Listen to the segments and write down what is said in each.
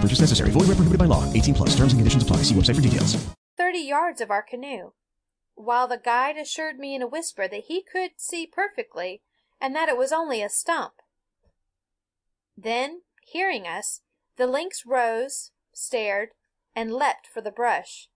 Purchase necessary. Void where prohibited by law. 18 plus. Terms and conditions apply. See website for details. Thirty yards of our canoe, while the guide assured me in a whisper that he could see perfectly, and that it was only a stump. Then, hearing us, the lynx rose, stared, and leaped for the brush.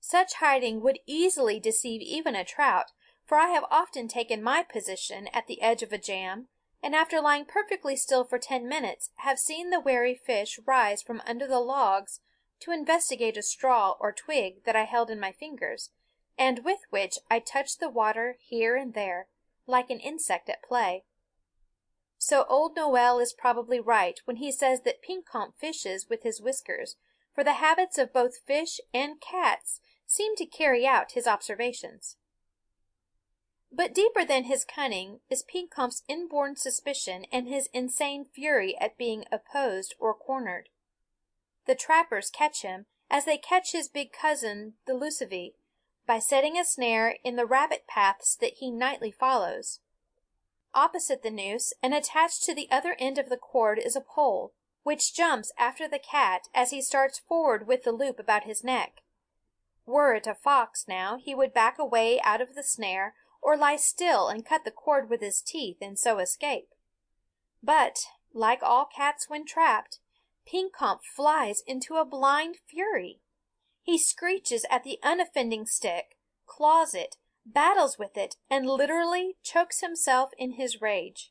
Such hiding would easily deceive even a trout, for I have often taken my position at the edge of a jam, and after lying perfectly still for ten minutes have seen the wary fish rise from under the logs to investigate a straw or twig that I held in my fingers, and with which I touched the water here and there, like an insect at play. So old Noel is probably right when he says that Pekompf fishes with his whiskers, for the habits of both fish and cats seem to carry out his observations. But deeper than his cunning is Pekompf's inborn suspicion and his insane fury at being opposed or cornered. The trappers catch him, as they catch his big cousin the lucivee, by setting a snare in the rabbit paths that he nightly follows. Opposite the noose and attached to the other end of the cord is a pole, which jumps after the cat as he starts forward with the loop about his neck. Were it a fox, now, he would back away out of the snare, or lie still and cut the cord with his teeth and so escape. But, like all cats when trapped, Pekompf flies into a blind fury. He screeches at the unoffending stick, claws it, battles with it, and literally chokes himself in his rage.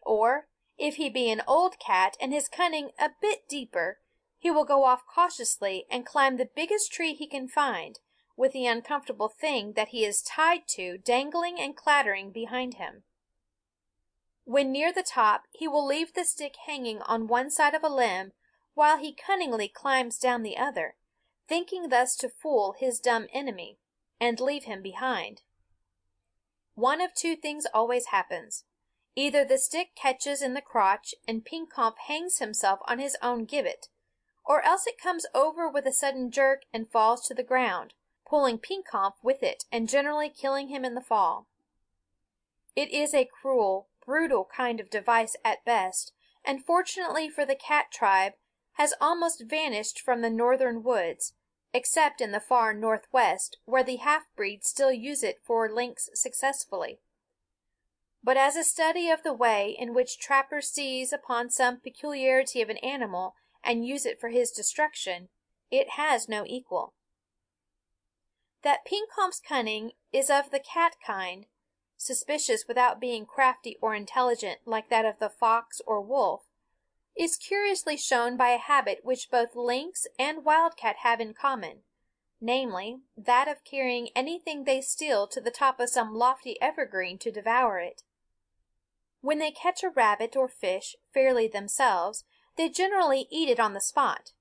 Or, if he be an old cat and his cunning a bit deeper, he will go off cautiously and climb the biggest tree he can find, with the uncomfortable thing that he is tied to dangling and clattering behind him. When near the top he will leave the stick hanging on one side of a limb while he cunningly climbs down the other, thinking thus to fool his dumb enemy, and leave him behind. One of two things always happens. Either the stick catches in the crotch and Pekompf hangs himself on his own gibbet, or else it comes over with a sudden jerk and falls to the ground, pulling Pekompf with it and generally killing him in the fall. It is a cruel, brutal kind of device at best, and fortunately for the cat tribe has almost vanished from the northern woods, except in the far northwest, where the half breeds still use it for lynx successfully. But as a study of the way in which trappers seize upon some peculiarity of an animal and use it for his destruction, it has no equal. That Pekompf's cunning is of the cat kind, suspicious without being crafty or intelligent like that of the fox or wolf, is curiously shown by a habit which both lynx and wildcat have in common, namely, that of carrying anything they steal to the top of some lofty evergreen to devour it. When they catch a rabbit or fish fairly themselves, they generally eat it on the spot;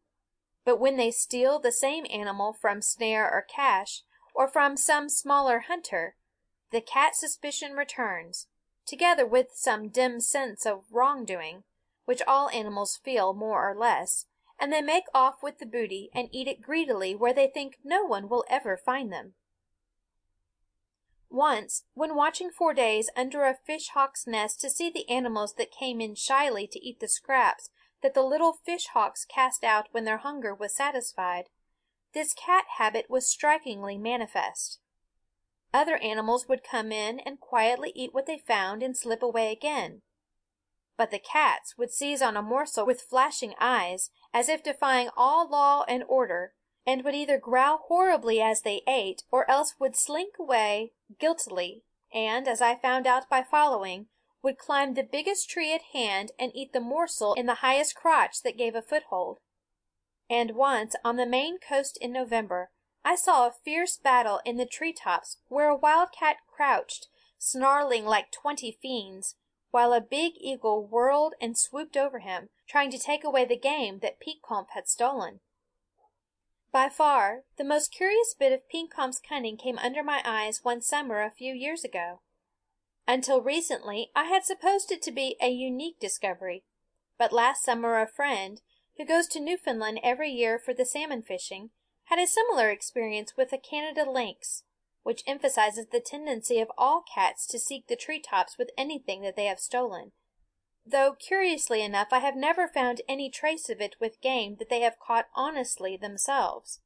but when they steal the same animal from snare or cache, or from some smaller hunter, the cat suspicion returns, together with some dim sense of wrong doing, which all animals feel more or less, and they make off with the booty and eat it greedily where they think no one will ever find them. Once, when watching for days under a fish hawk's nest to see the animals that came in shyly to eat the scraps that the little fish hawks cast out when their hunger was satisfied, this cat habit was strikingly manifest. Other animals would come in and quietly eat what they found and slip away again. But the cats would seize on a morsel with flashing eyes as if defying all law and order, and would either growl horribly as they ate, or else would slink away guiltily, and, as I found out by following, would climb the biggest tree at hand and eat the morsel in the highest crotch that gave a foothold. And once, on the Maine coast in November, I saw a fierce battle in the tree tops where a wildcat crouched, snarling like twenty fiends, while a big eagle whirled and swooped over him, trying to take away the game that Pekompf had stolen. By far the most curious bit of Pekompf's cunning came under my eyes one summer a few years ago. Until recently I had supposed it to be a unique discovery; but last summer a friend, who goes to Newfoundland every year for the salmon fishing, had a similar experience with a Canada lynx, which emphasizes the tendency of all cats to seek the tree tops with anything that they have stolen; though curiously enough I have never found any trace of it with game that they have caught honestly themselves.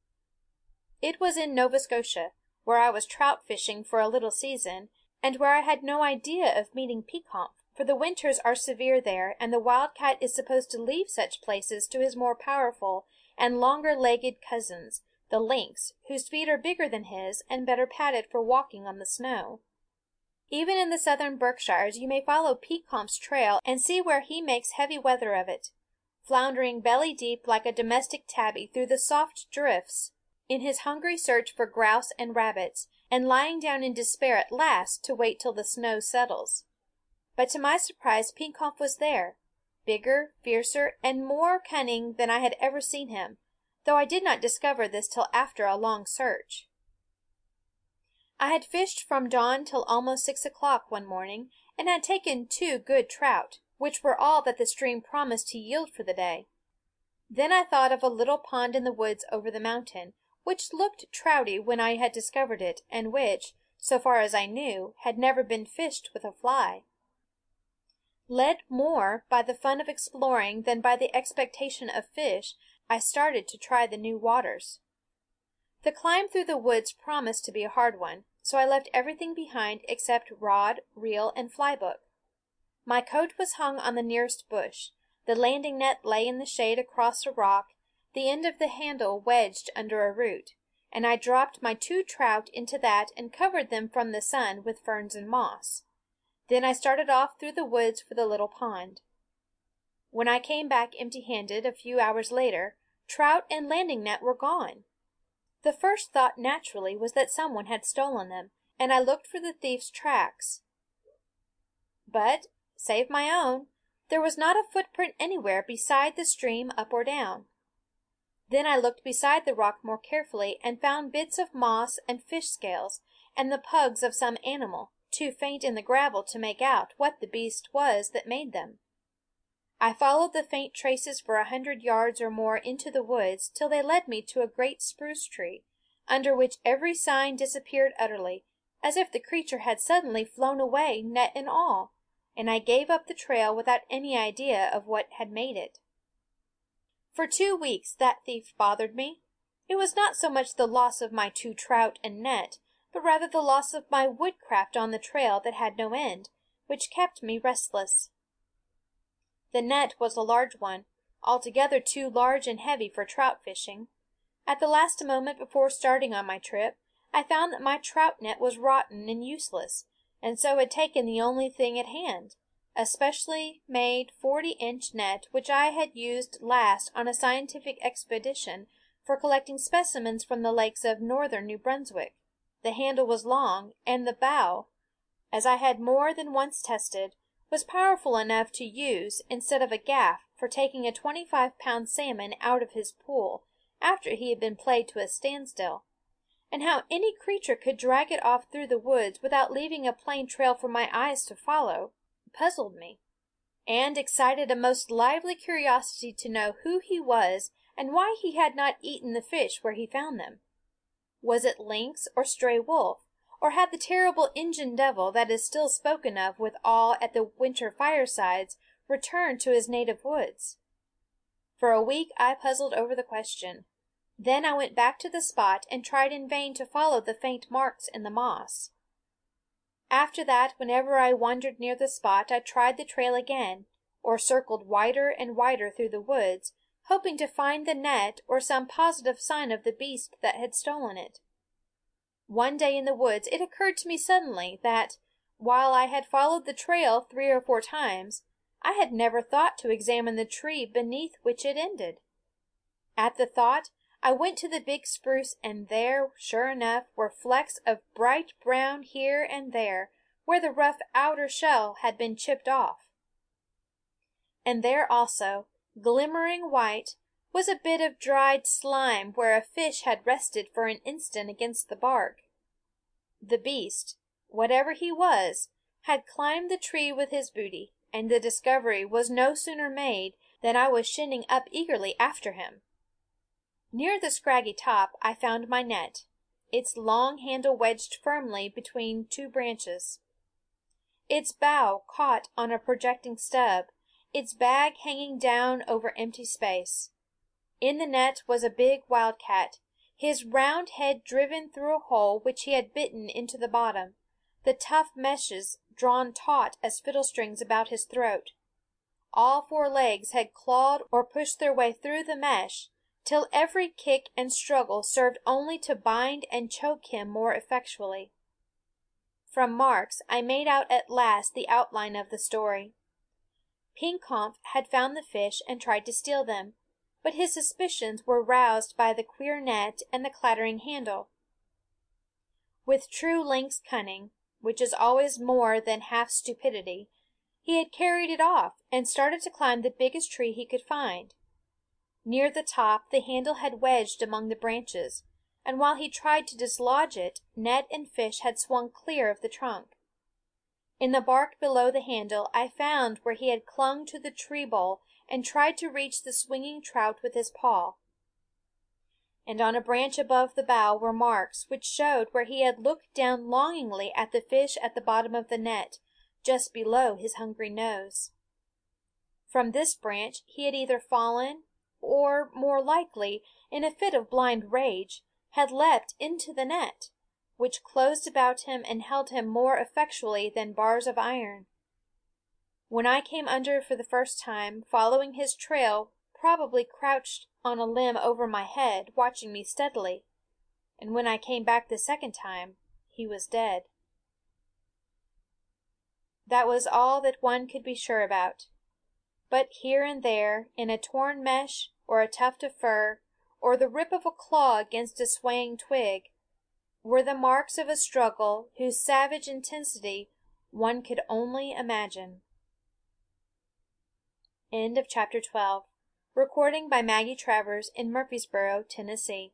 It was in Nova Scotia, where I was trout fishing for a little season and where I had no idea of meeting Pekompf, for the winters are severe there and the wildcat is supposed to leave such places to his more powerful and longer legged cousins, the lynx, whose feet are bigger than his and better padded for walking on the snow. Even in the southern Berkshires you may follow Pekompf's trail and see where he makes heavy weather of it, floundering belly deep like a domestic tabby through the soft drifts in his hungry search for grouse and rabbits and lying down in despair at last to wait till the snow settles. But to my surprise Pekompf was there, bigger, fiercer, and more cunning than I had ever seen him, though I did not discover this till after a long search. I had fished from dawn till almost six o'clock one morning, and had taken two good trout, which were all that the stream promised to yield for the day. Then I thought of a little pond in the woods over the mountain, which looked trouty when I had discovered it, and which, so far as I knew, had never been fished with a fly. Led more by the fun of exploring than by the expectation of fish, I started to try the new waters. The climb through the woods promised to be a hard one, so I left everything behind except rod, reel, and fly book. My coat was hung on the nearest bush, the landing net lay in the shade across a rock the end of the handle wedged under a root, and I dropped my two trout into that and covered them from the sun with ferns and moss. Then I started off through the woods for the little pond. When I came back empty handed a few hours later, trout and landing net were gone. The first thought naturally was that some one had stolen them, and I looked for the thief's tracks. But, save my own, there was not a footprint anywhere beside the stream up or down. Then I looked beside the rock more carefully and found bits of moss and fish scales, and the pugs of some animal, too faint in the gravel to make out what the beast was that made them. I followed the faint traces for a hundred yards or more into the woods till they led me to a great spruce tree, under which every sign disappeared utterly, as if the creature had suddenly flown away net and all, and I gave up the trail without any idea of what had made it. For two weeks that thief bothered me. It was not so much the loss of my two trout and net, but rather the loss of my woodcraft on the trail that had no end, which kept me restless. The net was a large one, altogether too large and heavy for trout fishing. At the last moment before starting on my trip, I found that my trout net was rotten and useless, and so had taken the only thing at hand a specially made forty inch net which I had used last on a scientific expedition for collecting specimens from the lakes of northern New Brunswick. The handle was long, and the bow, as I had more than once tested, was powerful enough to use instead of a gaff for taking a twenty five pound salmon out of his pool after he had been played to a standstill; and how any creature could drag it off through the woods without leaving a plain trail for my eyes to follow puzzled me, and excited a most lively curiosity to know who he was and why he had not eaten the fish where he found them. Was it lynx or stray wolf, or had the terrible Injun devil that is still spoken of with awe at the winter firesides returned to his native woods? For a week I puzzled over the question. Then I went back to the spot and tried in vain to follow the faint marks in the moss. After that whenever I wandered near the spot I tried the trail again, or circled wider and wider through the woods, hoping to find the net or some positive sign of the beast that had stolen it. One day in the woods it occurred to me suddenly that, while I had followed the trail three or four times, I had never thought to examine the tree beneath which it ended. At the thought I went to the big spruce and there, sure enough, were flecks of bright brown here and there where the rough outer shell had been chipped off. And there also, glimmering white, was a bit of dried slime where a fish had rested for an instant against the bark. The beast, whatever he was, had climbed the tree with his booty, and the discovery was no sooner made than I was shinning up eagerly after him. Near the scraggy top I found my net, its long handle wedged firmly between two branches, its bow caught on a projecting stub, its bag hanging down over empty space. In the net was a big wildcat, his round head driven through a hole which he had bitten into the bottom, the tough meshes drawn taut as fiddle strings about his throat. All four legs had clawed or pushed their way through the mesh till every kick and struggle served only to bind and choke him more effectually. From marks I made out at last the outline of the story. Pekompf had found the fish and tried to steal them, but his suspicions were roused by the queer net and the clattering handle. With true lynx cunning, which is always more than half stupidity, he had carried it off and started to climb the biggest tree he could find. Near the top the handle had wedged among the branches, and while he tried to dislodge it net and fish had swung clear of the trunk. In the bark below the handle I found where he had clung to the tree bole and tried to reach the swinging trout with his paw. And on a branch above the bow were marks which showed where he had looked down longingly at the fish at the bottom of the net, just below his hungry nose. From this branch he had either fallen or, more likely, in a fit of blind rage, had leapt into the net, which closed about him and held him more effectually than bars of iron. When I came under for the first time, following his trail probably crouched on a limb over my head, watching me steadily; and when I came back the second time, he was dead. That was all that one could be sure about. But here and there, in a torn mesh or a tuft of fur, or the rip of a claw against a swaying twig, were the marks of a struggle whose savage intensity one could only imagine. End of Chapter 12. Recording by Maggie Travers in Murfreesboro, Tennessee.